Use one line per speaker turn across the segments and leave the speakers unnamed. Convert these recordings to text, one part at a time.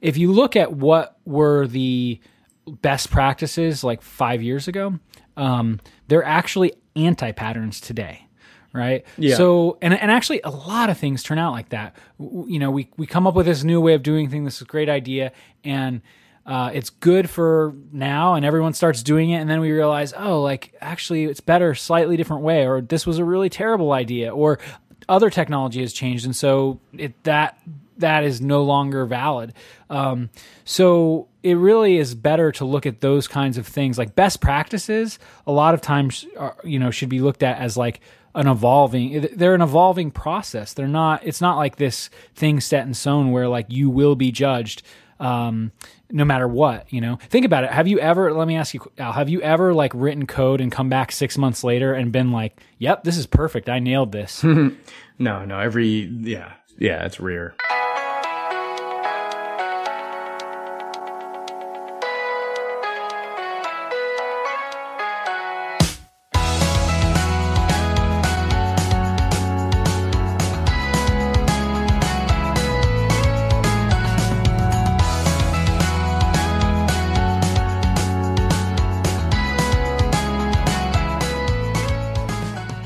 if you look at what were the best practices like five years ago, um, they're actually anti patterns today. Right.
Yeah.
So, and, and actually, a lot of things turn out like that. W- You know, we, we come up with this new way of doing things. This is a great idea. And uh, it's good for now, and everyone starts doing it. And then we realize, oh, like actually, it's better, slightly different way, or this was a really terrible idea, or other technology has changed. And so it, that that is no longer valid. Um, so it really is better to look at those kinds of things like best practices. A lot of times, are, you know, should be looked at as like an evolving. They're an evolving process. They're not. It's not like this thing set in stone where like you will be judged. Um, no matter what, you know, think about it. Have you ever, let me ask you, Al, have you ever like written code and come back six months later and been like, yep, this is perfect. I nailed this.
No, no. Every yeah, yeah. It's rare.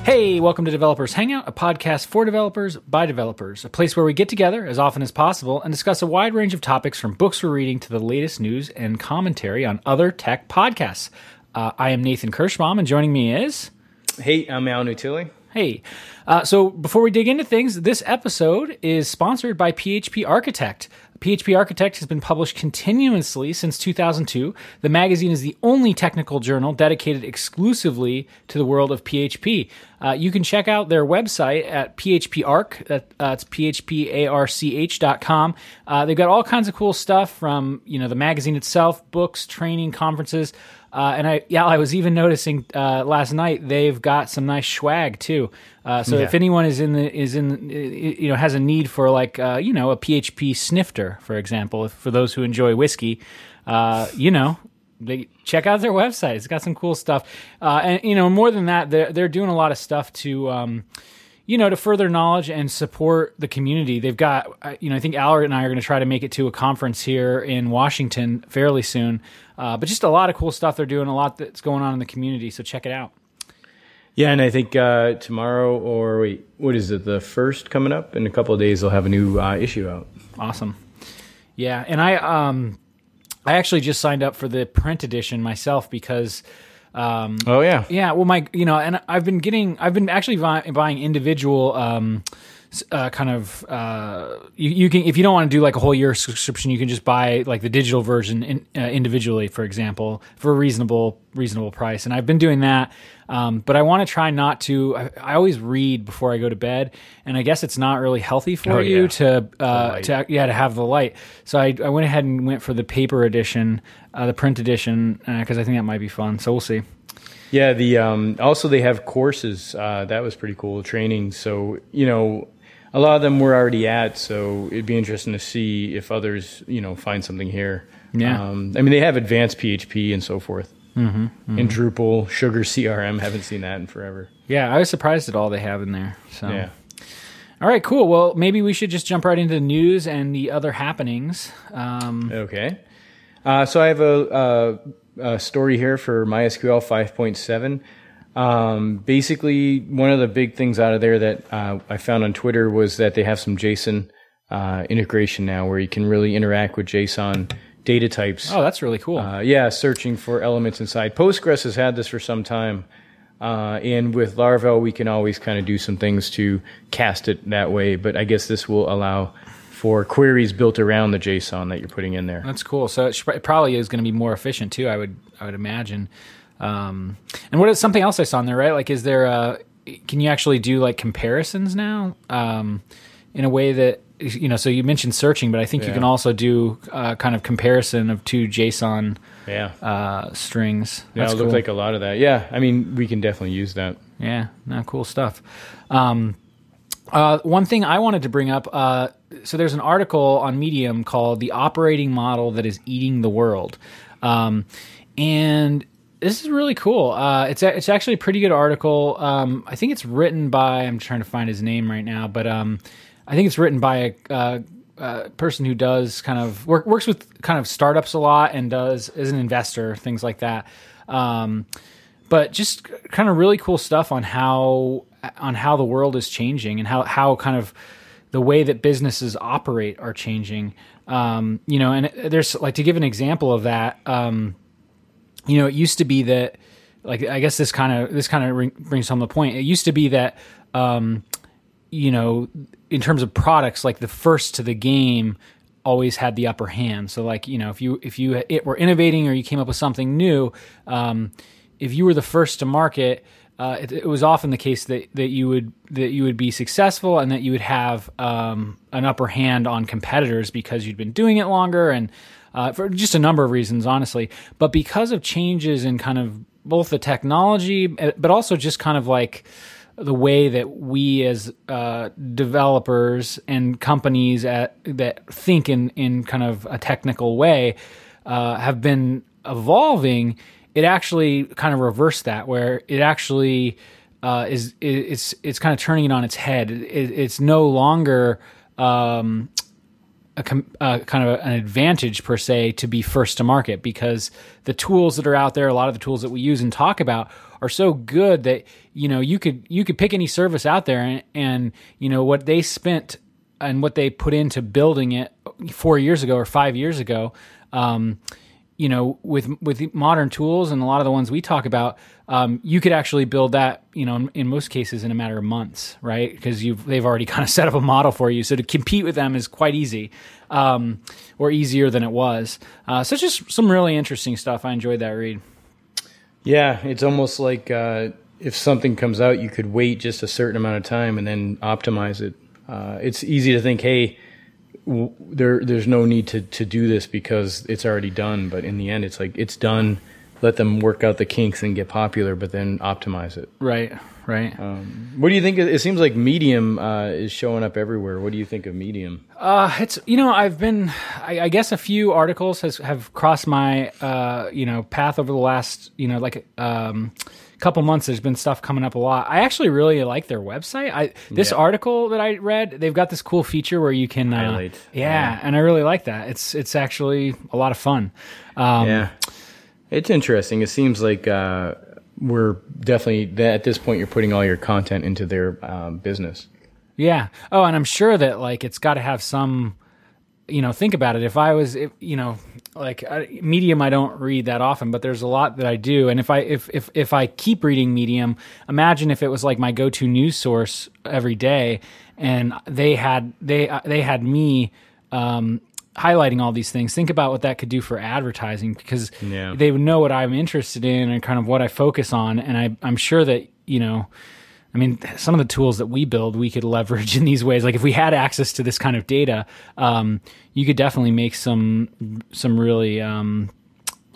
Hey, welcome to Developers Hangout, a podcast for developers by developers, a place where we get together as often as possible and discuss a wide range of topics from books we're reading to the latest news and commentary on other tech podcasts. Uh, I am Nathan Kirschbaum, and joining me is.
Hey, I'm Al Nutile.
Hey, uh, so before we dig into things, this episode is sponsored by PHP Architect. PHP Architect has been published continuously since 2002. The magazine is the only technical journal dedicated exclusively to the world of PHP. Uh, you can check out their website at phparch. That, uh, it's phparch.com. Uh, they've got all kinds of cool stuff from you know the magazine itself, books, training, conferences. Uh, and I, yeah, I was even noticing uh, last night they've got some nice swag too. Uh, so if anyone is in the is in you know has a need for like uh, you know a PHP snifter, for example, if, for those who enjoy whiskey, uh, you know they check out their website. It's got some cool stuff, uh, and you know more than that, they're they're doing a lot of stuff to. Um, you know, to further knowledge and support the community, they've got, uh, you know, I think Allard and I are going to try to make it to a conference here in Washington fairly soon. Uh, but just a lot of cool stuff they're doing, a lot that's going on in the community. So check it out.
Yeah, and I think uh, tomorrow or wait, what is it? The first coming up in a couple of days, they'll have a new uh, issue out.
Awesome. Yeah, and I um I actually just signed up for the print edition myself because um
Oh yeah,
yeah, well my you know, and I've been getting I've been actually buy, buying individual um uh, kind of uh, you, you can if you don't want to do like a whole year subscription you can just buy like the digital version in, uh, individually for example for a reasonable reasonable price and I've been doing that um, but I want to try not to I, I always read before I go to bed and I guess it's not really healthy for
Oh,
you
yeah.
to uh, to yeah to have the light so I, I went ahead and went for the paper edition uh, the print edition because I think that might be fun so we'll see
yeah. The um, also they have courses. Uh, that was pretty cool. Training. So you know, a lot of them we're already at. So it'd be interesting to see if others you know find something here.
Yeah.
Um, I mean, they have advanced PHP and so forth. Mm-hmm, And Drupal, Sugar CRM. Haven't seen that in forever.
Yeah, I was surprised at all they have in there. So,
Yeah.
all right, cool. Well, maybe we should just jump right into the news and the other happenings. Um,
Okay. Uh, so I have a, a, a story here for MySQL 5.7. Um, basically, one of the big things out of there that uh, I found on Twitter was that they have some JSON uh, integration now where you can really interact with JSON data types.
oh, that's really cool.
Uh, yeah, searching for elements inside. Postgres has had this for some time. Uh, and with Laravel, we can always kind of do some things to cast it that way. But I guess this will allow for queries built around the JSON that you're putting in there.
that's cool. So it, it probably is going to be more efficient too. I would I would imagine. Um, and what is something else I saw in there? Right? Like, is there a can you actually do like comparisons now um, in a way that you know? So you mentioned searching, but I think you can also do uh, kind of comparison of two JSON
Yeah.
uh, strings.
Yeah,
That's
it looked
cool.
like a lot of that. Yeah, I mean, we can definitely use that.
Yeah, no, cool stuff. Um, uh, one thing I wanted to bring up uh, so there's an article on Medium called The Operating Model That Is Eating the World. Um, and this is really cool. Uh, it's, a, it's actually a pretty good article. Um, I think it's written by, I'm trying to find his name right now, but um, I think it's written by a, person who does kind of work, works with kind of startups a lot and does is an investor, things like that. Um, but just kind of really cool stuff on how on how the world is changing and how how kind of the way that businesses operate are changing. Um, you know, and there's like to give an example of that. Um, you know, it used to be that like I guess this kind of this kind of brings home the point. It used to be that um, you know, in terms of products, like the first to the game always had the upper hand. So like you know, if you if you it were innovating or you came up with something new, um, if you were the first to market. Uh, it, it, was often the case that, that you would that you would be successful and that you would have um, an upper hand on competitors because you'd been doing it longer and uh, for just a number of reasons, honestly. But because of changes in kind of both the technology, eh, but also just kind of like the way that we as uh, developers and companies at, that think in, in kind of a technical way uh, have been evolving, it actually kind of reversed that, where it actually uh, is it's it's kind of turning it on its head. It, it's no longer um, a, uh, kind of an advantage per se to be first to market because the tools that are out there, a lot of the tools that we use and talk about, are so good that you know you could you could pick any service out there and, and you know what they spent and what they put into building it four years ago or five years ago. Um, you know, with with modern tools and a lot of the ones we talk about, um, you could actually build that. You know, in, in most cases, in a matter of months, right? Because you've they've already kind of set up a model for you. So to compete with them is quite easy, um, or easier than it was. Uh, so just some really interesting stuff. I enjoyed that read.
Yeah, it's almost like uh, if something comes out, you could wait just a certain amount of time and then optimize it. Uh, it's easy to think, hey, w- there there's no need to to do this because it's already done. But in the end, it's like it's done. Let them work out the kinks and get popular, but then optimize it.
Right, right. Um,
what do you think? It seems like Medium uh, is showing up everywhere. What do you think of Medium?
Uh, it's you know I've been I, I, guess a few articles has have crossed my uh, you know path over the last you know like um, couple months. There's been stuff coming up a lot. I actually really like their website. I this yeah. article that I read, they've got this cool feature where you can uh, yeah, yeah, and I really like that. It's it's actually a lot of fun.
Um, yeah, it's interesting. It seems like. Uh, we're definitely at this point. You're putting all your content into their um, business.
Yeah. Oh, and I'm sure that like it's got to have some. You know, think about it. If I was, if, you know, like Medium, I don't read that often, but there's a lot that I do. And if I if if if I keep reading Medium, imagine if it was like my go-to news source every day, and they had they they had me um, highlighting all these things. Think about what that could do for advertising because yeah. they would know what I'm interested in and kind of what I focus on. And I, I'm sure that you know I mean, some of the tools that we build, we could leverage in these ways. Like if we had access to this kind of data, um, you could definitely make some some really um,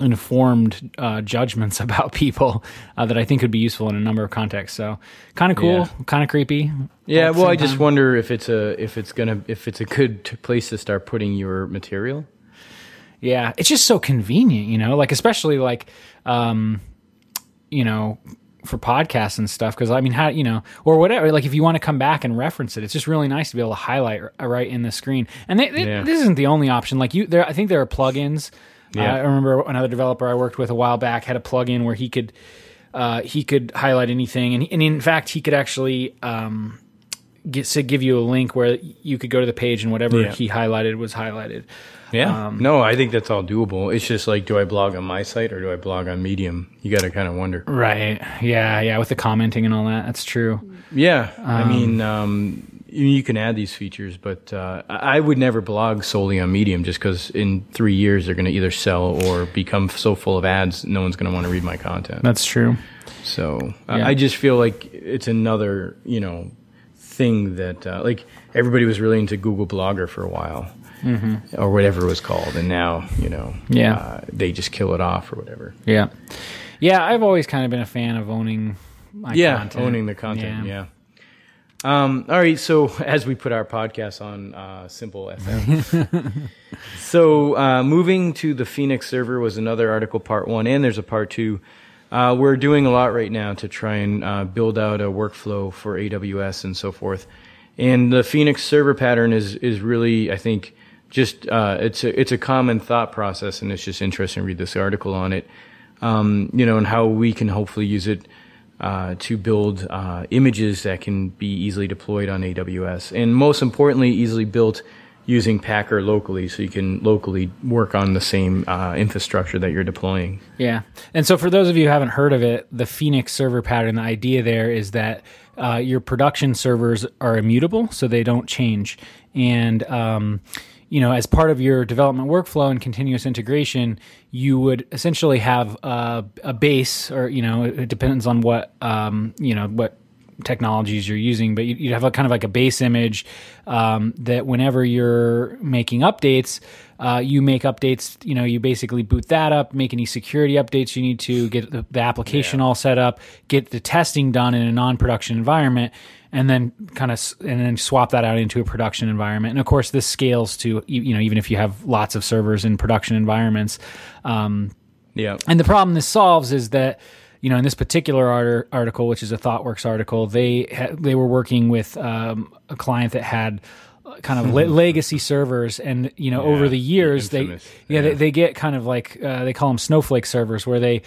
informed uh, judgments about people uh, that I think could be useful in a number of contexts. So kind of cool, yeah. kind of creepy.
Yeah, well, I just time. wonder if it's a if it's gonna if it's a good place to start putting your material.
Yeah, it's just so convenient, you know, like especially like um, you know for podcasts and stuff because I mean how you know or whatever like if you want to come back and reference it it's just really nice to be able to highlight right in the screen and they, they, yeah. this isn't the only option like you there I think there are plugins yeah. Uh, I remember another developer I worked with a while back had a plugin where he could uh, he could highlight anything and, and in fact he could actually um, get give you a link where you could go to the page and whatever yeah. he highlighted was highlighted
yeah. Um, no, I think that's all doable. It's just like, do I blog on my site or do I blog on Medium? You got to kind of wonder.
Right. Yeah. Yeah. With the commenting and all that. That's true.
Yeah. Um, I mean, um, you can add these features, but uh, I would never blog solely on Medium just because in three years they're going to either sell or become so full of ads, no one's going to want to read my content.
That's true.
So yeah. I just feel like it's another, you know, thing that uh, like everybody was really into Google Blogger for a while mm-hmm. or whatever it was called, and now you know,
yeah, uh,
they just kill it off or whatever.
Yeah, yeah. I've always kind of been a fan of owning.
yeah,
content.
owning the content. Yeah. yeah. Um, all right, so as we put our podcast on uh, Simple FM, so uh, moving to the Phoenix server was another article, part one, and there's a part two. Uh, we're doing a lot right now to try and uh, build out a workflow for AWS and so forth. And the Phoenix server pattern is is really, I think, just uh, it's a it's a common thought process, and it's just interesting to read this article on it. Um, you know, and how we can hopefully use it uh, to build uh, images that can be easily deployed on AWS, and most importantly, easily built using Packer locally, so you can locally work on the same uh, infrastructure that you're deploying.
Yeah, and so for those of you who haven't heard of it, the Phoenix server pattern, the idea there is that uh, your production servers are immutable, so they don't change, and um, you know, as part of your development workflow and continuous integration, you would essentially have a, a base, or you know, it depends on what um, you know what technologies you're using, but you'd have a kind of like a base image um, that whenever you're making updates, uh, you make updates. You know, you basically boot that up, make any security updates you need to, get the, the application
Yeah.
all set up, get the testing done in a non-production environment, and then kind of and then swap that out into a production environment. And of course, this scales to you know even if you have lots of servers in production environments. Um,
Yeah.
and the problem this solves is that, you know, in this particular art- article, which is a ThoughtWorks article, they ha- they were working with um, a client that had uh, kind of le- legacy servers, and you know, over the years, they
infamous.
yeah, They, they get kind of like uh, they call them snowflake servers, where they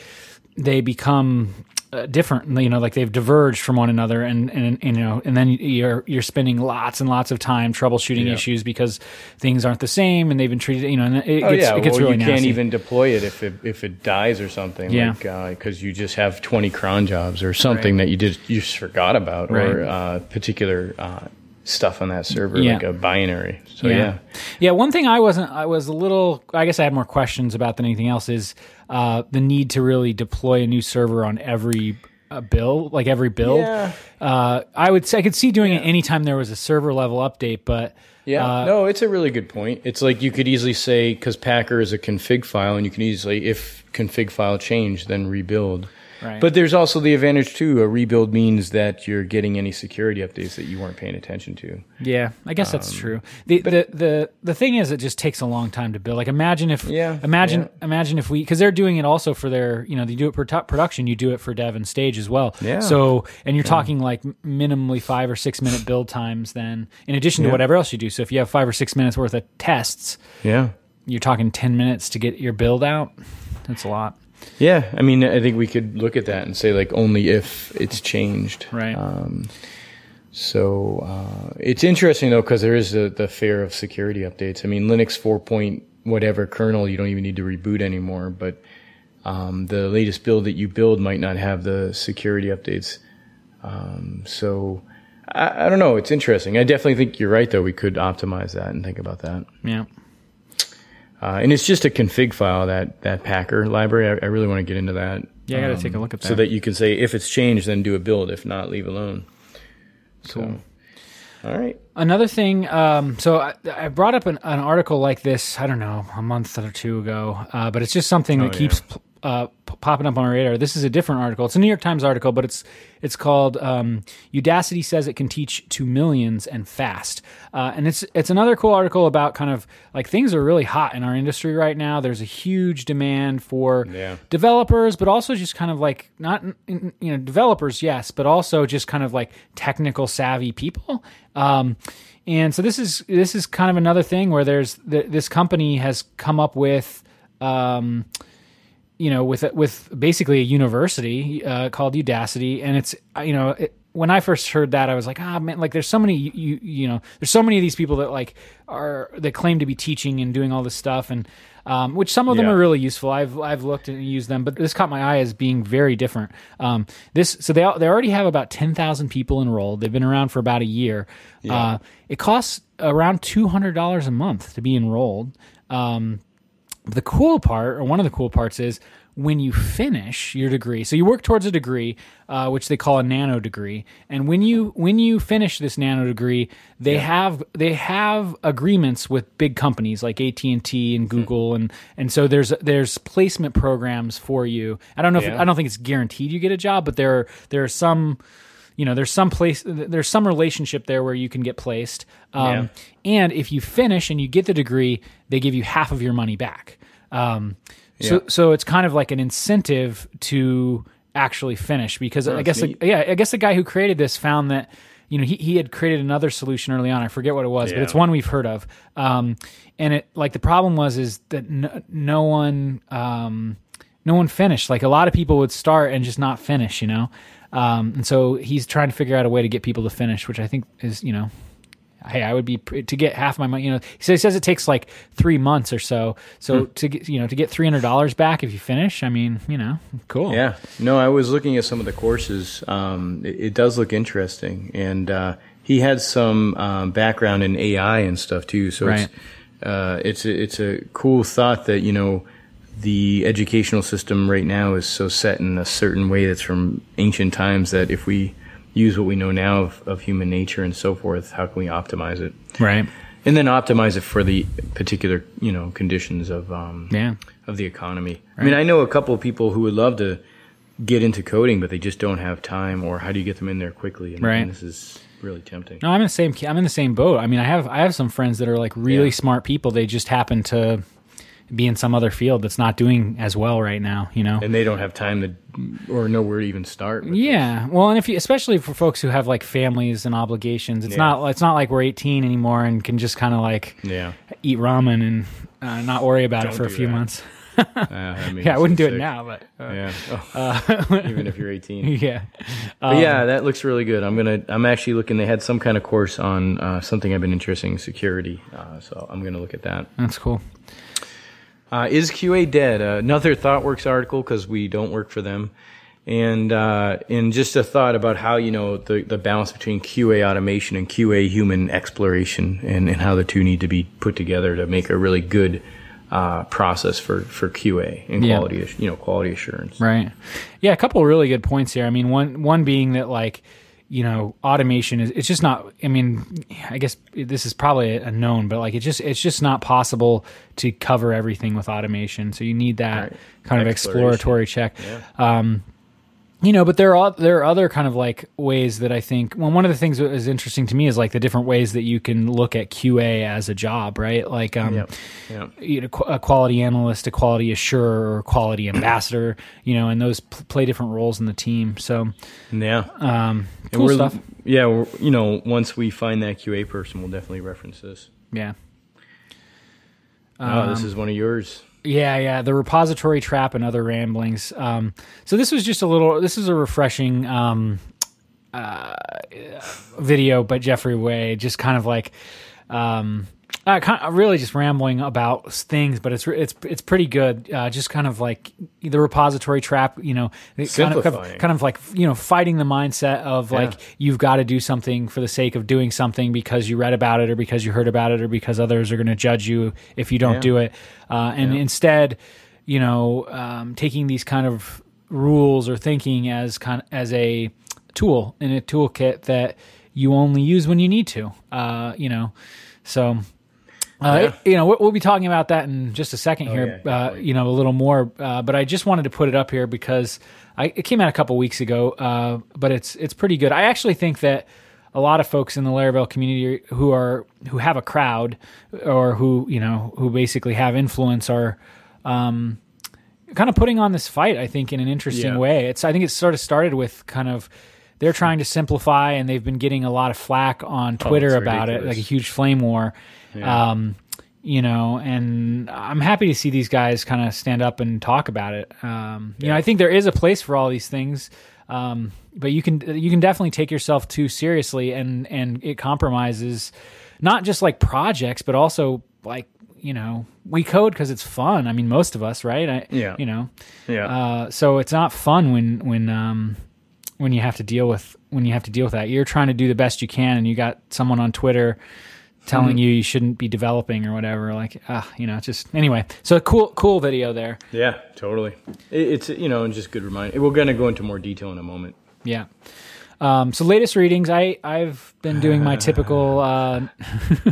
they become uh, different you know like they've diverged from one another and, and and you know and then you're you're spending lots and lots of time troubleshooting
Yeah.
issues because things aren't the same and they've been treated you know and it
Oh
gets,
yeah,
it gets
well
really
you can't even deploy it if it if it dies or something.
Yeah.
like because you just have twenty cron jobs or something
Right.
that you just you just forgot about or uh, particular uh, stuff on that server
Yeah.
like a binary. So yeah,
yeah. One thing I wasn't, I was a little, I guess I had more questions about than anything else is uh, the need to really deploy a new server on every uh, build, like every build.
Yeah.
Uh, I would say I could see doing it anytime there was a server level update, but
Yeah,
uh,
no, it's a really good point. It's like you could easily say because Packer is a config file, and you can easily, if config file change, then rebuild.
Right.
But there's also the advantage too. A rebuild means that you're getting any security updates that you weren't paying attention to.
Yeah, I guess
Um,
that's true. The, the the the thing is, it just takes a long time to build. Like, imagine if,
Yeah,
imagine
yeah.
imagine if we, because they're doing it also for their, you know, they do it for top production. You do it for dev and stage as well.
Yeah.
So, and you're talking like minimally five or six minute build times. Then, in addition to
Yeah.
whatever else you do. So, if you have five or six minutes worth of tests,
Yeah.
you're talking ten minutes to get your build out. That's a lot.
Yeah, I mean, I think we could look at that and say like only if it's changed,
Right.
Um, so uh, it's interesting though because there is the, the fear of security updates. I mean, Linux four point whatever kernel you don't even need to reboot anymore, but um, the latest build that you build might not have the security updates. Um, so I, I don't know. It's interesting. I definitely think you're right though. We could optimize that and think about that.
Yeah.
Uh, and it's just a config file that that Packer library. I, I really want to get into that.
Yeah, I got to take a look at that.
Um, so that you can say if it's changed, then do a build. If not, leave alone.
Cool.
So, all right.
Another thing, um, so I, I brought up an, an article like this, I don't know, a month or two ago, uh, but it's just something that
Oh,
keeps p- uh, p- popping up on my radar. This is a different article. It's a New York Times article, but it's it's called um, "Udacity says it can teach to millions and fast," uh, and it's it's another cool article about kind of like things are really hot in our industry right now. There's a huge demand for
Yeah.
developers, but also just kind of like not you know developers, yes, but also just kind of like technical savvy people. Um, and so this is this is kind of another thing where there's th- this company has come up with. Um, you know, with with basically a university uh, called Udacity, and it's you know, it, when I first heard that, I was like, ah, man, like there's so many you, you you know, there's so many of these people that like are that claim to be teaching and doing all this stuff, and um, which some of them
Yeah.
are really useful. I've I've looked and used them, but this caught my eye as being very different. Um, this so they they already have about ten thousand people enrolled. They've been around for about a year. Uh, it costs around two hundred dollars a month to be enrolled. Um, the cool part, or one of the cool parts, is when you finish your degree. So you work towards a degree, uh, which they call a nano degree, and when you when you finish this nano degree, they have they have agreements with big companies like AT and T and Google, and and so there's there's placement programs for you. I don't know if
Yeah.
I don't think it's guaranteed you get a job, but there there are some you know there's some place there's some relationship there where you can get placed um, and if you finish and you get the degree they give you half of your money back um, so
Yeah.
so it's kind of like an incentive to actually finish because I guess the, yeah I guess the guy who created this found that you know, he, he had created another solution early on. I forget what it was, but it's one we've heard of. Um, and it like the problem was is that no, no one um, no one finished. Like a lot of people would start and just not finish, you know. Um, and so he's trying to figure out a way to get people to finish, which I think is you know hey, I would be to get half my money. You know, he says, he says it takes like three months or so. So to get you know to get three hundred dollars back if you finish, I mean, you know, cool.
Yeah. No, I was looking at some of the courses. Um, it, it does look interesting, and uh, he had some um, background in AI and stuff too. So
Right.
it's uh, it's a, it's a cool thought that you know the educational system right now is so set in a certain way that's from ancient times that if we use what we know now of, of human nature and so forth, how can we optimize it?
Right.
And then optimize it for the particular, you know, conditions of um,
Yeah.
of the economy. I mean, I know a couple of people who would love to get into coding, but they just don't have time. Or how do you get them in there quickly? And,
Right.
and this is really tempting.
No, I'm in the same. I'm in the same boat. I mean, I have I have some friends that are like really
Yeah.
smart people. They just happen to be in some other field that's not doing as well right now. You know.
And they don't have time to, or know where to even start.
Yeah, well, and if you, especially for folks who have like families and obligations, it's
Yeah.
not it's not like we're 18 anymore and can just kind of like.
Yeah.
eat ramen and uh, not worry about it for a few
that.
months.
Uh,
Yeah, I wouldn't do it now, but uh,
Yeah. Oh, even if you're 18.
yeah,
But yeah, that looks really good. I'm gonna. I'm actually looking. They had some kind of course on uh, something I've been interested in, security. Uh, so I'm gonna look at that.
that's cool.
Uh, is QA dead? Uh, another ThoughtWorks article because we don't work for them, and uh, and just a thought about how you know the the balance between QA automation and QA human exploration, and, and how the two need to be put together to make a really good uh, process for for QA and
Yeah.
quality you know quality assurance.
Right. Yeah, a couple of really good points here. I mean, one one being that like you know automation is it's just not i mean i guess this is probably a known but like it's just it's just not possible to cover everything with automation. So you need that
Right.
kind of exploratory check. Um you know but there are there are other kind of like ways that i think well one of the things that is interesting to me is like the different ways that you can look at qa as a job right like um
Yep. Yep.
you know, a quality analyst, a quality assurer, or quality ambassador, you know, and those play different roles in the team. So,
Yeah.
um, cool
we're-
stuff.
Yeah, we're, you know, once we find that QA person, we'll definitely reference this.
Yeah.
oh,
Um,
this is one of yours.
Yeah, yeah, the repository trap and other ramblings. Um, so this was just a little. This is a refreshing um, uh, video, but Jeffrey Way just kind of like. Um, uh, kind of really just rambling about things, but it's it's it's pretty good. Uh, just kind of like the repository trap, you know, kind of, kind of like you know fighting the mindset of like
Yeah.
you've got to do something for the sake of doing something because you read about it or because you heard about it or because others are going to judge you if you don't
Yeah.
do it. Uh, and instead, you know, um, taking these kind of rules or thinking as kind as a tool in a toolkit that you only use when you need to. Uh, you know, so. Uh, You know, we'll, we'll be talking about that in just a second here.
yeah,
uh, you know, a little more, uh, but I just wanted to put it up here because I, it came out a couple weeks ago. Uh, but it's it's pretty good. I actually think that a lot of folks in the Laravel community who are who have a crowd or who you know who basically have influence are um, kind of putting on this fight. I think in an interesting
Yeah.
way. It's I think it sort of started with kind of they're trying to simplify and they've been getting a lot of flack on Twitter
it's
about it, like a huge flame war. Um, you know, and I'm happy to see these guys kind of stand up and talk about it. Um, you know, I think there is a place for all these things, um, but you can you can definitely take yourself too seriously, and and it compromises not just like projects, but also like you know we code because it's fun. I mean, most of us, right? I,
Yeah.
You know,
Yeah.
uh, so it's not fun when when um, when you have to deal with when you have to deal with that. You're trying to do the best you can, and you got someone on Twitter telling you you shouldn't be developing or whatever. Like, ah, you know, it's just anyway. So cool, cool video there.
Yeah, totally. It, it's you know, and just good reminder. We're going to go into more detail in a moment.
Yeah. Um, so latest readings, I I've been doing my typical uh,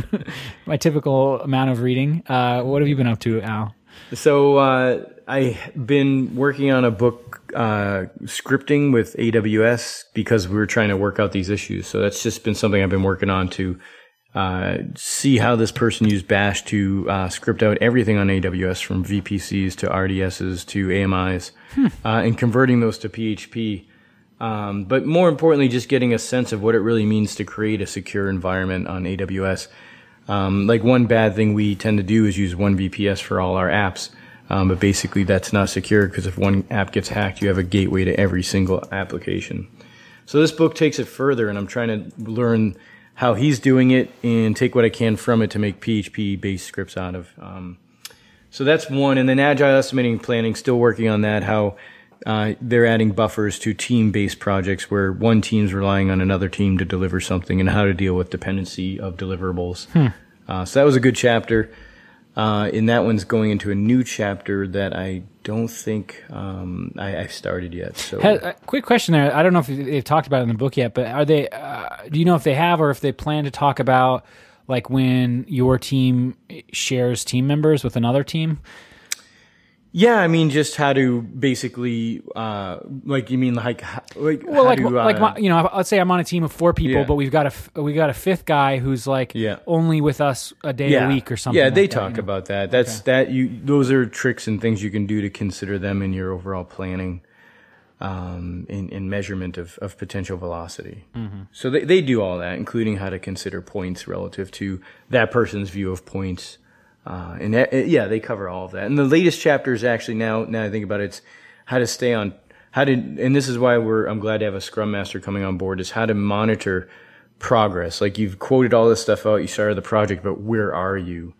my typical amount of reading. Uh, what have you been up to, Al?
So uh, I've been working on a book uh, scripting with AWS because we were trying to work out these issues. So that's just been something I've been working on to uh, see how this person used Bash to uh, script out everything on AWS from VPCs to RDSs to AMIs uh, and converting those to PHP. Um, but more importantly, just getting a sense of what it really means to create a secure environment on AWS. Um, like one bad thing we tend to do is use one VPS for all our apps. Um, but basically that's not secure because if one app gets hacked, you have a gateway to every single application. So this book takes it further and I'm trying to learn how he's doing it and take what I can from it to make PHP based scripts out of. Um, so that's one. And then agile estimating and planning, still working on that, how uh, they're adding buffers to team based projects where one team's relying on another team to deliver something and how to deal with dependency of deliverables. Hmm. Uh, so that was a good chapter. Uh, and that one's going into a new chapter that I don't think um, I, have started yet. So,
uh, quick question there. I don't know if they've talked about it in the book yet, but are they? Uh, do you know if they have, or if they plan to talk about like when your team shares team members with another team?
Yeah, I mean, just how to basically, uh, like, you mean like, like,
well, like,
to, uh,
like, my, you know, let's say I'm on a team of four people,
Yeah.
but we've got a we got a fifth guy who's like
Yeah.
only with us a day
yeah,
a week or something.
Yeah, they
like that,
talk
you know?
about that. That's that you. Those are tricks and things you can do to consider them in your overall planning, um, in, in measurement of, of potential velocity.
Mm-hmm.
So they they do all that, including how to consider points relative to that person's view of points. Uh, and yeah, they cover all of that. And the latest chapter is actually now, now I think about it, it's how to stay on, how to, and this is why we're, I'm glad to have a scrum master coming on board is how to monitor progress. Like you've quoted all this stuff out, you started the project, but where are you?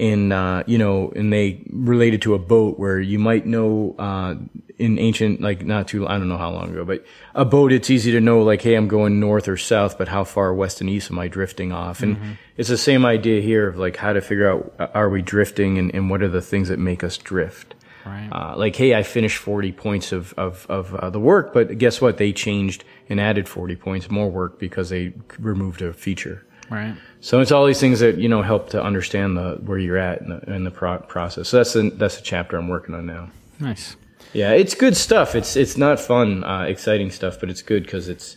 In uh, you know, and they related to a boat where you might know uh, in ancient, like not too, I don't know how long ago, but a boat, it's easy to know, like, hey, I'm going north or south, but how far west and east am I drifting off? And
Mm-hmm.
it's the same idea here of like how to figure out uh, are we drifting and, and what are the things that make us drift.
Right.
Uh, like, hey, I finished 40 points of, of, of uh, the work, but guess what? They changed and added 40 points more work because they removed a feature.
Right.
So it's all these things that you know help to understand the where you're at in the, in the pro- process. So that's the that's the chapter I'm working on now.
Nice.
Yeah, it's good stuff. It's it's not fun, uh, exciting stuff, but it's good because it's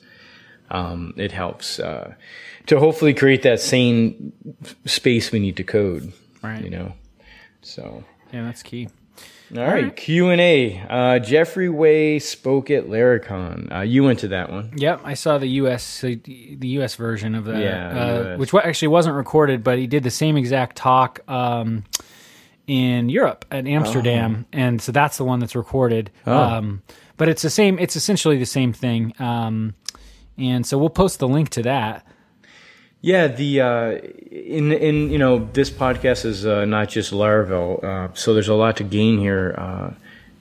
um, it helps uh, to hopefully create that sane space we need to code.
Right.
You know. So
Yeah, that's key.
All right, Q and A. Uh, Jeffrey Way spoke at Laracon. Uh, you went to that one.
Yep, I saw the U.S. the U.S. version of that,
Yeah,
uh, which actually wasn't recorded, but he did the same exact talk um, in Europe at Amsterdam, and so that's the one that's recorded. Um, but it's the same. It's essentially the same thing, um, and so we'll post the link to that.
Yeah, the uh, in in you know this podcast is uh, not just Laravel, uh, so there's a lot to gain here uh,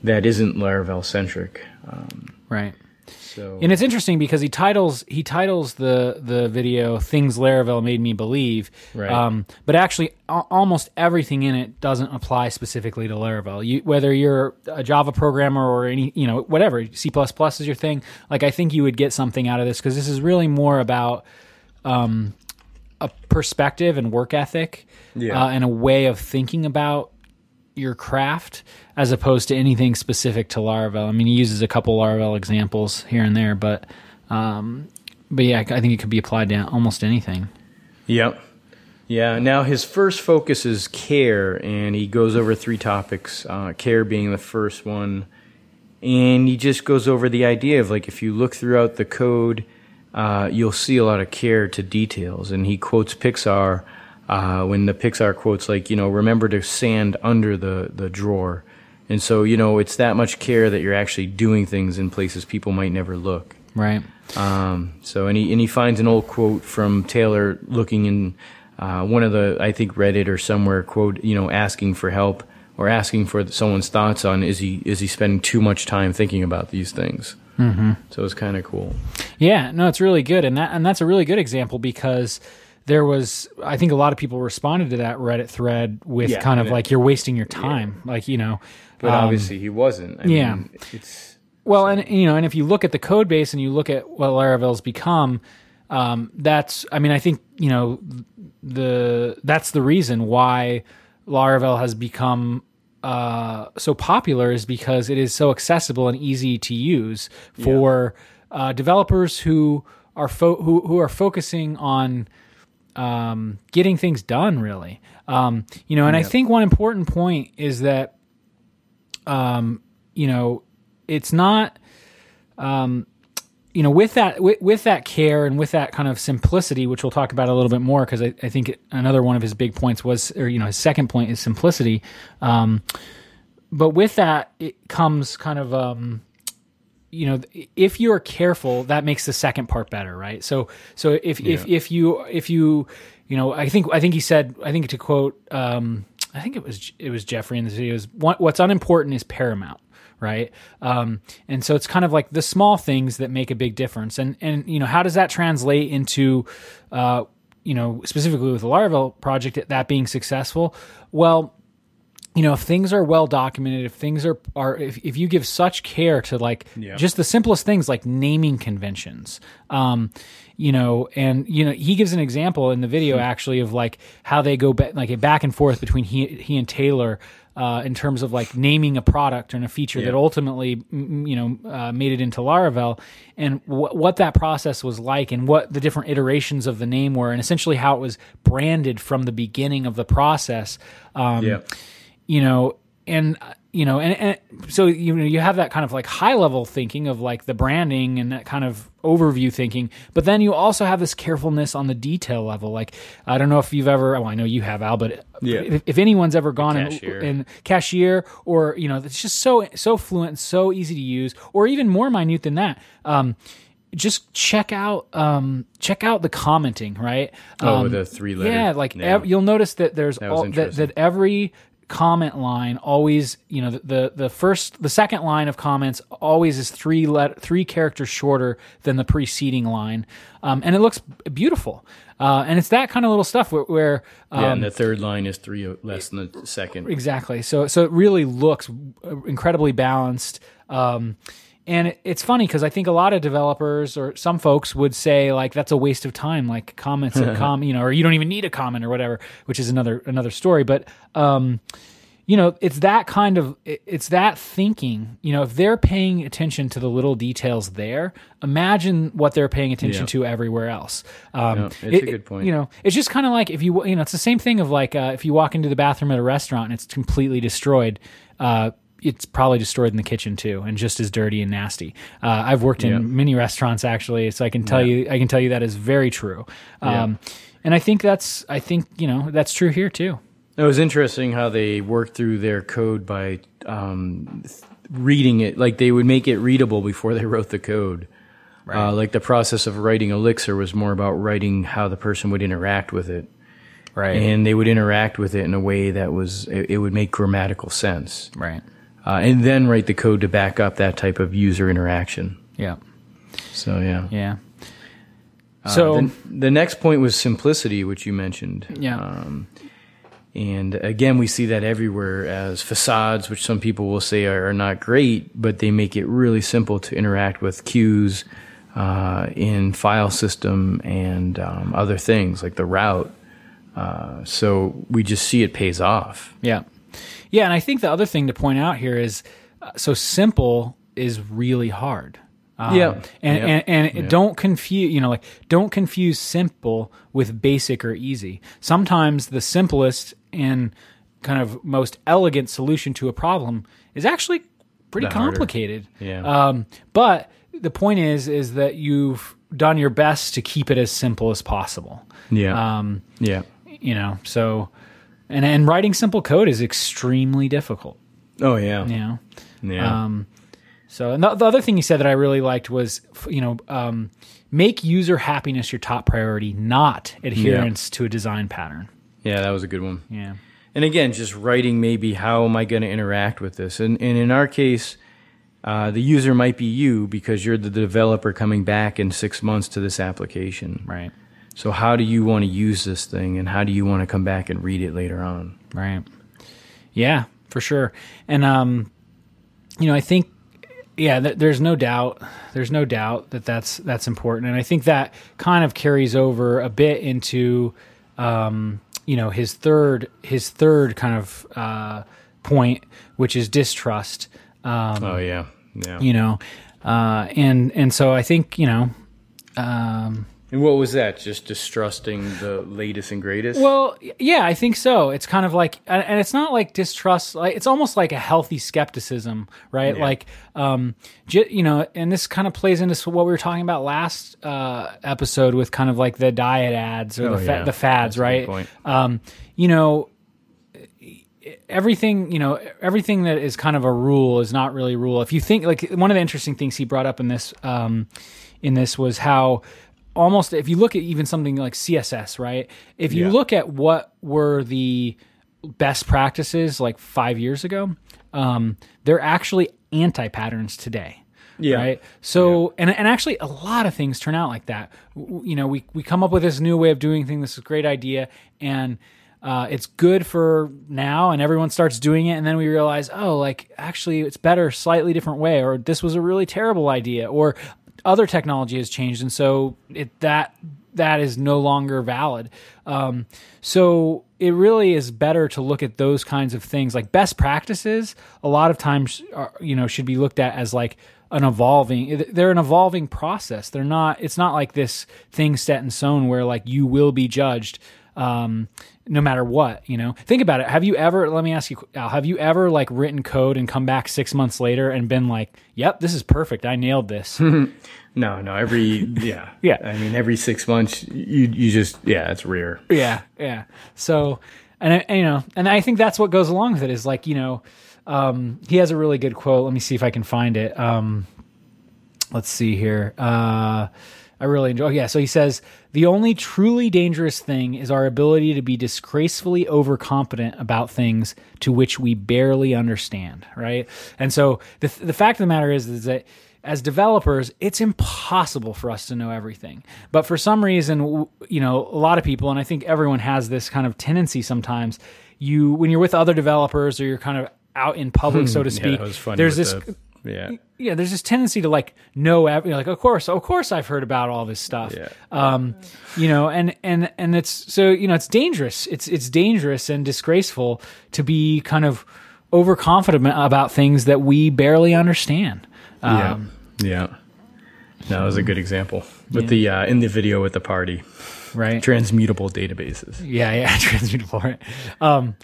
that isn't Laravel centric. Um,
Right.
so
And it's interesting because he titles he titles the the video "Things Laravel Made Me Believe,"
Right.
um, but actually a- almost everything in it doesn't apply specifically to Laravel. You, whether you're a Java programmer or any you know whatever C is your thing, like I think you would get something out of this because this is really more about um, a perspective and work ethic
Yeah.
uh, and a way of thinking about your craft as opposed to anything specific to Laravel. I mean, he uses a couple Laravel examples here and there, but um, but yeah, I think it could be applied to almost anything.
Yep. Yeah. Now his first focus is care, and he goes over three topics. Uh, care being the first one, and he just goes over the idea of like if you look throughout the code, uh, you'll see a lot of care to details. And he quotes Pixar uh, when the Pixar quotes like you know remember to sand under the the drawer, and so you know it's that much care that you're actually doing things in places people might never look.
Right.
Um, so and he and he finds an old quote from Taylor looking in uh, one of the I think Reddit or somewhere quote you know asking for help or asking for someone's thoughts on is he is he spending too much time thinking about these things. Mm-hmm. So it's kind of cool.
Yeah, no, it's really good, and that and that's a really good example because there was I think a lot of people responded to that Reddit thread with
Yeah,
kind of
it-
like you're wasting your time, like you know.
But
um,
obviously he wasn't. I
yeah.
mean, it's
Well, and you know, and if you look at the code base and you look at what Laravel's become, um, that's I mean, I think you know the that's the reason why Laravel has become uh, so popular is because it is so accessible and easy to use for uh, developers who are fo- who who are focusing on um, getting things done. Really, um, you know, and I think one important point is that um, you know, it's not um, you know, with that with, with that care and with that kind of simplicity, which we'll talk about a little bit more, because I, I think another one of his big points was, or you know, his second point is simplicity. Um, but with that, it comes kind of, um, you know, if you are careful, that makes the second part better, right? So, so if if if you if you you know, I think I think he said, I think to quote, um, I think it was it was Jeffrey in the video is what, what's unimportant is paramount right? Um, and so it's kind of like the small things that make a big difference. And and you know how does that translate into uh, you know specifically with the Laravel project that being successful? Well, you know if things are well documented, if things are are if, if you give such care to like
Yeah.
just the simplest things like naming conventions. Um, you know, and you know, he gives an example in the video actually of like how they go back, like a back and forth between he, he and Taylor uh, in terms of like naming a product and a feature that ultimately, you know, uh, made it into Laravel, and wh- what that process was like, and what the different iterations of the name were, and essentially how it was branded from the beginning of the process. Um,
Yeah.
you know, and you know, and, and so you know, you have that kind of like high level thinking of like the branding and that kind of overview thinking, but then you also have this carefulness on the detail level. Like I don't know if you've ever, well, I know you have Al, but
Yeah.
if, if anyone's ever gone in,
cashier.
in cashier or you know, it's just so so fluent, and so easy to use, or even more minute than that. Um, just check out um, check out the commenting, right?
Oh,
Um,
with the three letter.
yeah, like
Yeah.
ev- you'll notice that there's
was
all, that, that every comment line always, you know, the, the the first the second line of comments always is three let three characters shorter than the preceding line, um, and it looks beautiful. Uh, and it's that kind of little stuff where, where um,
yeah, and the third line is three less than the second.
Exactly. So so it really looks incredibly balanced. Um, and it's funny because I think a lot of developers or some folks would say like that's a waste of time, like comments and com, you know, or you don't even need a comment or whatever, which is another another story. But um, you know, it's that kind of it's that thinking. You know, if they're paying attention to the little details there, imagine what they're paying attention
Yeah.
to everywhere else. Um,
Yeah, it's a good point.
You know, it's just kind of like if you you know, it's the same thing of like uh, if you walk into the bathroom at a restaurant and it's completely destroyed. Uh, it's probably destroyed in the kitchen too, and just as dirty and nasty. Uh, I've worked in
Yeah.
many restaurants actually, so I can tell you, I can tell you that is very true. Um, And I think that's, I think you know, that's true here too.
It was interesting how they worked through their code by um, reading it. Like they would make it readable before they wrote the code. Uh, like the process of writing Elixir was more about writing how the person would interact with it,
Right.
and they would interact with it in a way that was it, it would make grammatical sense,
right.
Uh, and then write the code to back up that type of user interaction.
Yeah.
So yeah.
Yeah.
Uh,
So
the, the next point was simplicity, which you mentioned.
yeah.
Um, and again, we see that everywhere as facades, which some people will say are, are not great, but they make it really simple to interact with queues uh, in file system and um, other things like the route. Uh, so we just see it pays off.
Yeah. Yeah. And I think the other thing to point out here is uh, so simple is really hard. Um,
Yeah.
And,
Yeah.
and, and don't confuse, you know, like don't confuse simple with basic or easy. Sometimes the simplest and kind of most elegant solution to a problem is actually pretty
The harder.
complicated.
Yeah.
Um, but the point is, is that you've done your best to keep it as simple as possible.
Yeah.
Um,
yeah.
you know so and and writing simple code is extremely difficult
Oh yeah.
you know
Yeah.
um so and the, the other thing he said that i really liked was you know um make user happiness your top priority not adherence to a design pattern
yeah. That was a good one.
yeah
And again, just writing maybe how am I going to interact with this? And, and in our case, uh, the user might be you because you're the developer coming back in six months to this application.
right
So how do you want to use this thing, and how do you want to come back and read it later on?
right. Yeah for sure. And um you know i think yeah th- there's no doubt there's no doubt that that's that's important. And i think that kind of carries over a bit into um you know his third his third kind of uh point which is distrust. Um
Oh yeah, yeah,
you know uh and and so i think you know um
And what was that? Just distrusting the latest and greatest?
Well, yeah, I think so. It's kind of like, and it's not like distrust. Like it's almost like a healthy skepticism, right?
Yeah.
Like, um, j- you know, and this kind of plays into what we were talking about last uh, episode with kind of like the diet ads or
Oh,
the fa-
yeah.
the fads,
That's
right? Um, you know, everything you know everything that is kind of a rule is not really a rule if you think like one of the interesting things he brought up in this um in this was how almost if you look at even something like css right if you
Yeah.
look at what were the best practices like five years ago um they're actually anti-patterns today
Yeah.
Right. So, and and actually, a lot of things turn out like that. W- You know, we we come up with this new way of doing things. This is a great idea, and uh, it's good for now, and everyone starts doing it, and then we realize, oh, like actually, it's better, slightly different way, or this was a really terrible idea, or other technology has changed, and so it that that is no longer valid. Um, so it really is better to look at those kinds of things like best practices. A lot of times, are, you know, should be looked at as like an evolving. They're an evolving process. They're not. It's not like this thing set in stone where like you will be judged. Um, no matter what, you know. Think about it. Have you ever? Let me ask you, Al. Have you ever like written code and come back six months later and been like, "Yep, this is perfect. I nailed this."
No, no. Every yeah,
Yeah.
I mean, every six months, you you just yeah, it's rare.
yeah yeah so and, I- and you know and i think that's what goes along with it is like you know um he has a really good quote let me see if i can find it um let's see here uh i really enjoy Oh, yeah so he says the only truly dangerous thing is our ability to be disgracefully overconfident about things to which we barely understand right and so the, the fact of the matter is is that as developers, it's impossible for us to know everything. But for some reason, you know, a lot of people, and I think everyone has this kind of tendency sometimes. You, when you're with other developers or you're kind of out in public, so hmm, to
Yeah,
speak,
funny.
there's this,
the- yeah,
yeah, there's this tendency to like know, every, like, of course, of course, I've heard about all this stuff.
Yeah.
Um, you know, and and and it's so you know, it's dangerous. It's it's dangerous and disgraceful to be kind of overconfident about things that we barely understand.
yeah,
Um,
yeah. That was a good example with the uh, in the video with the party
right.
transmutable databases.
Yeah, yeah, transmutable. Right. Um,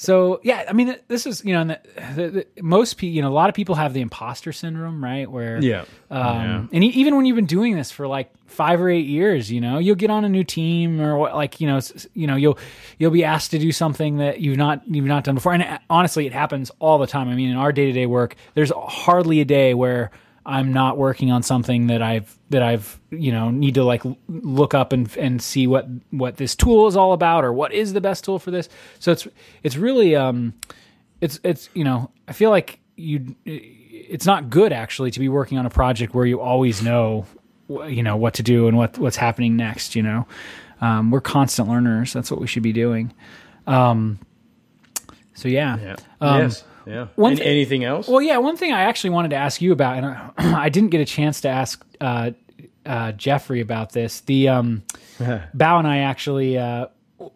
so yeah, I mean, this is you know, and the, the, the, most people, you know, a lot of people have the imposter syndrome, right? Where
Yeah,
um, and e- even when you've been doing this for like five or eight years, you know, you'll get on a new team or what, like you know, you know, you'll you'll be asked to do something that you've not you've not done before, and uh, honestly, it happens all the time. I mean, in our day to day work, there's hardly a day where I'm not working on something that I've that I've you know need to like look up and and see what what this tool is all about or what is the best tool for this. So it's it's really um it's it's you know I feel like you it's not good actually to be working on a project where you always know you know what to do and what what's happening next. You know, um, we're constant learners. That's what we should be doing. Um, so yeah.
yeah,
Um,
yes, yeah.
one
An-
thi-
anything else?
Well, yeah. One thing I actually wanted to ask you about, and I, I didn't get a chance to ask uh, uh, Jeffrey about this. The um, Bao and I actually uh,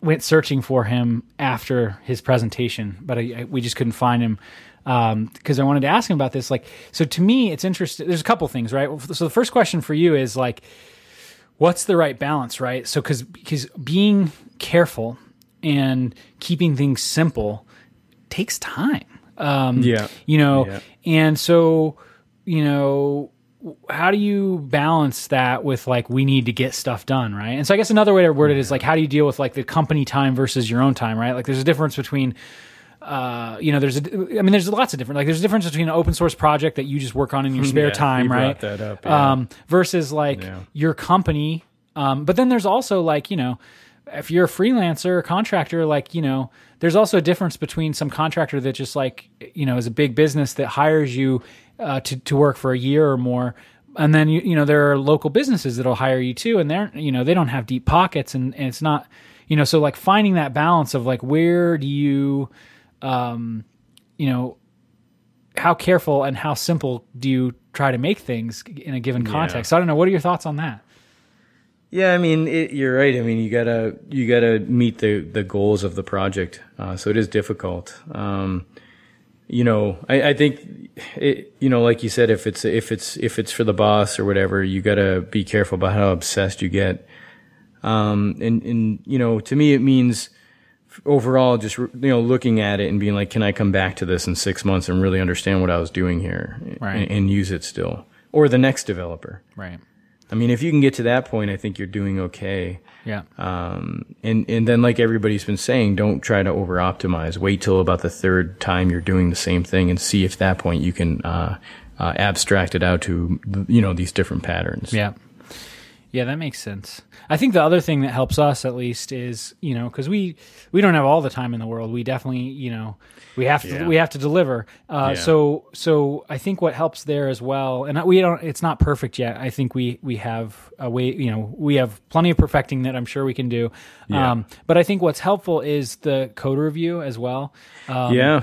went searching for him after his presentation, but I, I, we just couldn't find him because I wanted to ask him about this. Like, so to me, it's interesting. There's a couple things, right? So the first question for you is like, what's the right balance, right? So because because being careful and keeping things simple takes time. Um,
Yeah.
you know,
Yeah.
and so you know how do you balance that with like we need to get stuff done right and so i guess another way to word it is like how do you deal with like the company time versus your own time right like there's a difference between uh, you know, there's a, I mean, there's lots of different, like, there's a difference between an open source project that you just work on in your spare
Yeah,
time, right?
that up, yeah.
Um, versus like
Yeah.
your company. Um, but then there's also like, you know, if you're a freelancer or contractor, like, you know, there's also a difference between some contractor that just like, you know, is a big business that hires you uh, to, to work for a year or more. And then, you, you know, there are local businesses that'll hire you too. And they're, you know, they don't have deep pockets and, and it's not, you know, so like finding that balance of like, where do you, um, you know, how careful and how simple do you try to make things in a given context? So I don't know. What are your thoughts on that?
Yeah, I mean, it, you're right. I mean, you gotta you gotta meet the the goals of the project. Uh, so it is difficult. Um, you know, I, I think it, you know, like you said, if it's if it's if it's for the boss or whatever, you got to be careful about how obsessed you get. Um, and and you know, to me, it means overall just you know looking at it and being like, can I come back to this in six months and really understand what I was doing here
Right.
and, and use it still, or the next developer.
Right.
I mean, if you can get to that point, I think you're doing okay.
Yeah.
Um, and, and then like everybody's been saying, don't try to over optimize. Wait till about the third time you're doing the same thing and see if that point you can, uh, uh, abstract it out to, you know, these different patterns.
Yeah. Yeah, that makes sense. I think the other thing that helps us at least is, you know, cuz we we don't have all the time in the world. We definitely, you know, we have to
Yeah.
we have to deliver. Uh
Yeah.
so so I think what helps there as well and we don't it's not perfect yet. I think we we have a way, you know, we have plenty of perfecting that I'm sure we can do.
Yeah.
Um but I think what's helpful is the code review as well. Um,
yeah.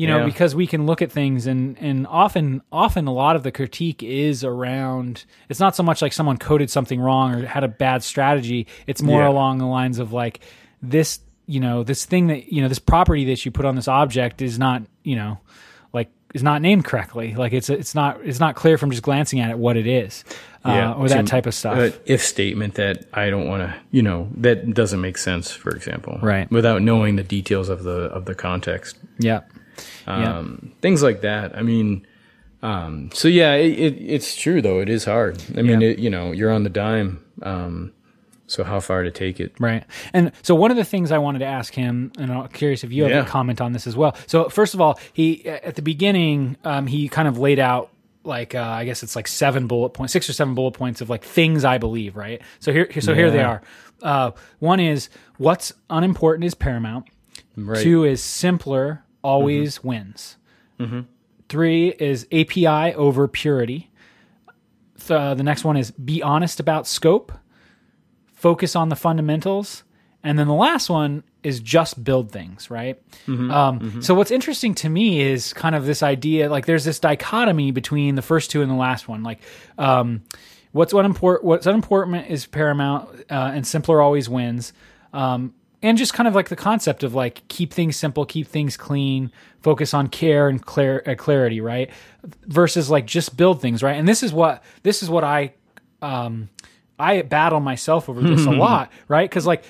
You know
Yeah.
because we can look at things and and often often a lot of the critique is around it's not so much like someone coded something wrong or had a bad strategy it's more
Yeah.
along the lines of like this you know this thing that you know this property that you put on this object is not you know like is not named correctly like it's it's not it's not clear from just glancing at it what it is uh, or that type of stuff
uh, if statement that I don't want to, you know, that doesn't make sense, for example.
Right.
Without knowing the details of the, of the context.
yeah yeah
um, things like that. I mean, um, so yeah, it, it, it's true though. It is hard. I mean,
Yeah.
it, you know, you're on the dime. Um, so how far to take it?
Right. And so one of the things I wanted to ask him, and I'm curious if you have
Yeah.
a comment on this as well. So first of all, he at the beginning, um, he kind of laid out like uh, I guess it's like seven bullet points, six or seven bullet points of like things I believe. Right. So here, so here they are. Uh, one is what's unimportant is paramount.
Right.
Two is simpler always wins. Three is API over purity. Uh, the next one is be honest about scope, focus on the fundamentals, and then the last one is just build things, right?
Mm-hmm.
Um, So what's interesting to me is kind of this idea, like there's this dichotomy between the first two and the last one, like. Um, What's what import, what's unimportant is paramount, uh, and simpler always wins. Um, and just kind of like the concept of like keep things simple, keep things clean, focus on care and clar- uh, clarity, right? Versus like just build things, right? And this is what this is what I um, I battle myself over this a lot, right? Because like,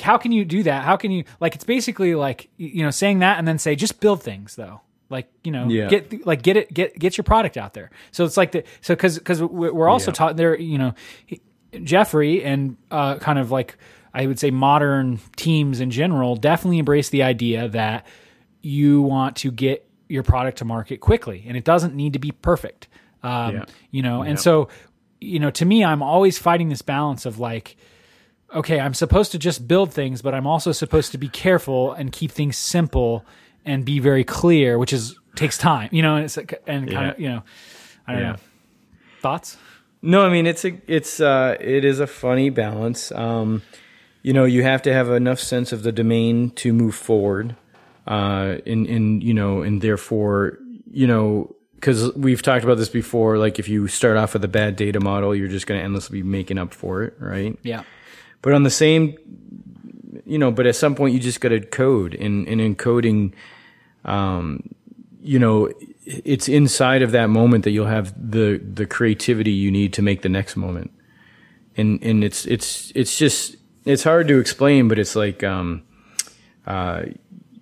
how can you do that? How can you like? It's basically like you know saying that and then say just build things though. Like you know,
Yeah.
get like get it get get your product out there. So it's like the so because because we're also
Yeah.
taught there. You know, Jeffrey and uh, kind of like I would say modern teams in general definitely embrace the idea that you want to get your product to market quickly, and it doesn't need to be perfect. Um,
Yeah.
You know, and so you know, to me, I'm always fighting this balance of like, okay, I'm supposed to just build things, but I'm also supposed to be careful and keep things simple and be very clear, which is takes time, you know, and it's like- and kind of you know, I don't
Yeah.
know. Thoughts?
No, I mean it's a it's uh it is a funny balance. Um, you know, you have to have enough sense of the domain to move forward. Uh, in in you know, and therefore, you know, because we've talked about this before. Like, if you start off with a bad data model, you're just going to endlessly be making up for it, right?
Yeah.
But on the same, you know, but at some point you just got to code, and, and in coding, um, you know, it's inside of that moment that you'll have the the creativity you need to make the next moment, and and it's it's it's just it's hard to explain, but it's like, um, uh,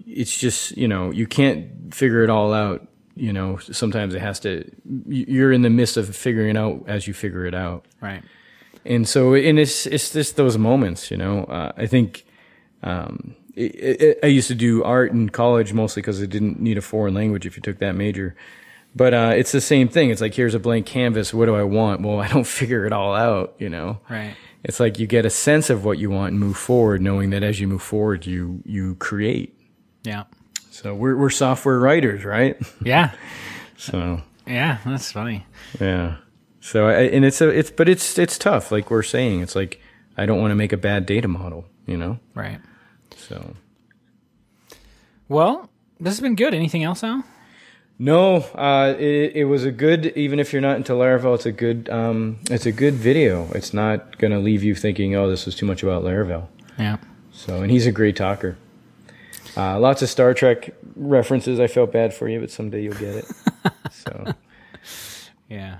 it's just you know you can't figure it all out. You know, sometimes it has to. You're in the midst of figuring it out as you figure it out
Right.
and so and it's it's just those moments you know uh, i think um, it, it, i used to do art in college mostly because it didn't need a foreign language if you took that major but uh, it's the same thing it's like here's a blank canvas what do i want well i don't figure it all out you know
Right.
It's like you get a sense of what you want and move forward knowing that as you move forward you you create
Yeah.
so we're, we're software writers right
Yeah.
so
Yeah. That's funny.
Yeah. So I, and it's a it's but it's it's tough. Like we're saying, it's like I don't want to make a bad data model. You know.
Right.
So
Well, this has been good. Anything else, Al?
No, uh, it it was a good. Even if you're not into Laravel, it's a good um it's a good video. It's not gonna leave you thinking, oh, this was too much about Laravel.
Yeah.
So and he's a great talker. Uh, lots of Star Trek references. I felt bad for you, but someday you'll get it. so
Yeah.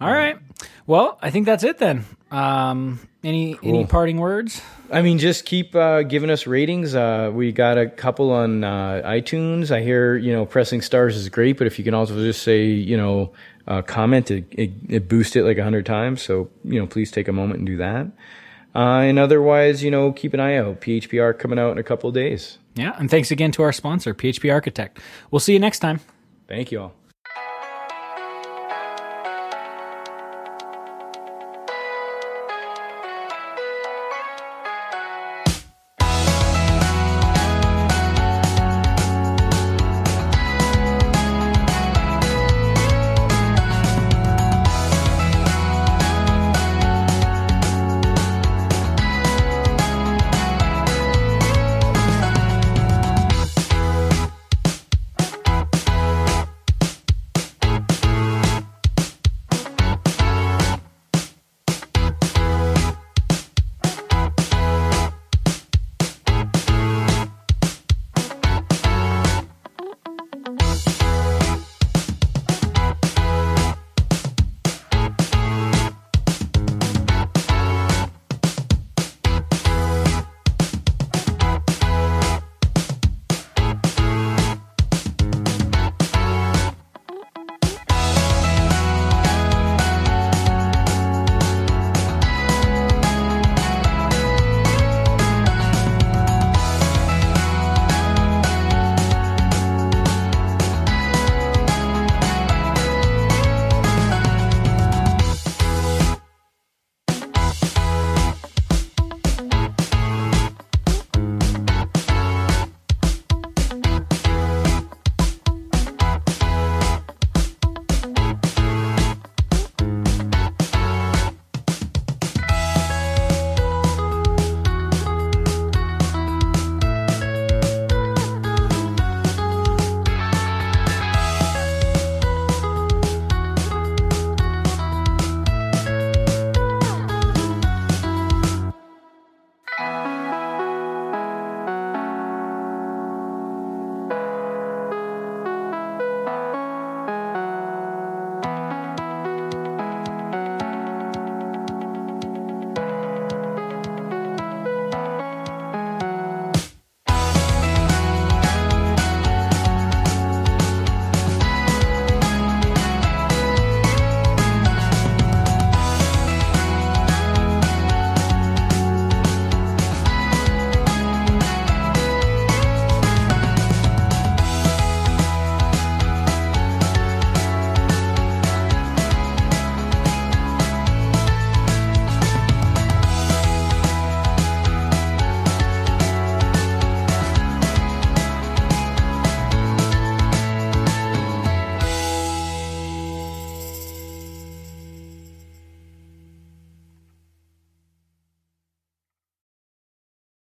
All right. Well, I think that's it then. Um, any any parting words?
I mean, just keep uh, giving us ratings. Uh, we got a couple on uh, iTunes. I hear you know pressing stars is great, but if you can also just say you know uh, comment, it, it, it boosts it like a hundred times. So you know, please take a moment and do that. Uh, and otherwise, you know, keep an eye out. PHPR coming out in a couple of days.
Yeah, and thanks again to our sponsor, PHP Architect. We'll see you next time.
Thank you all.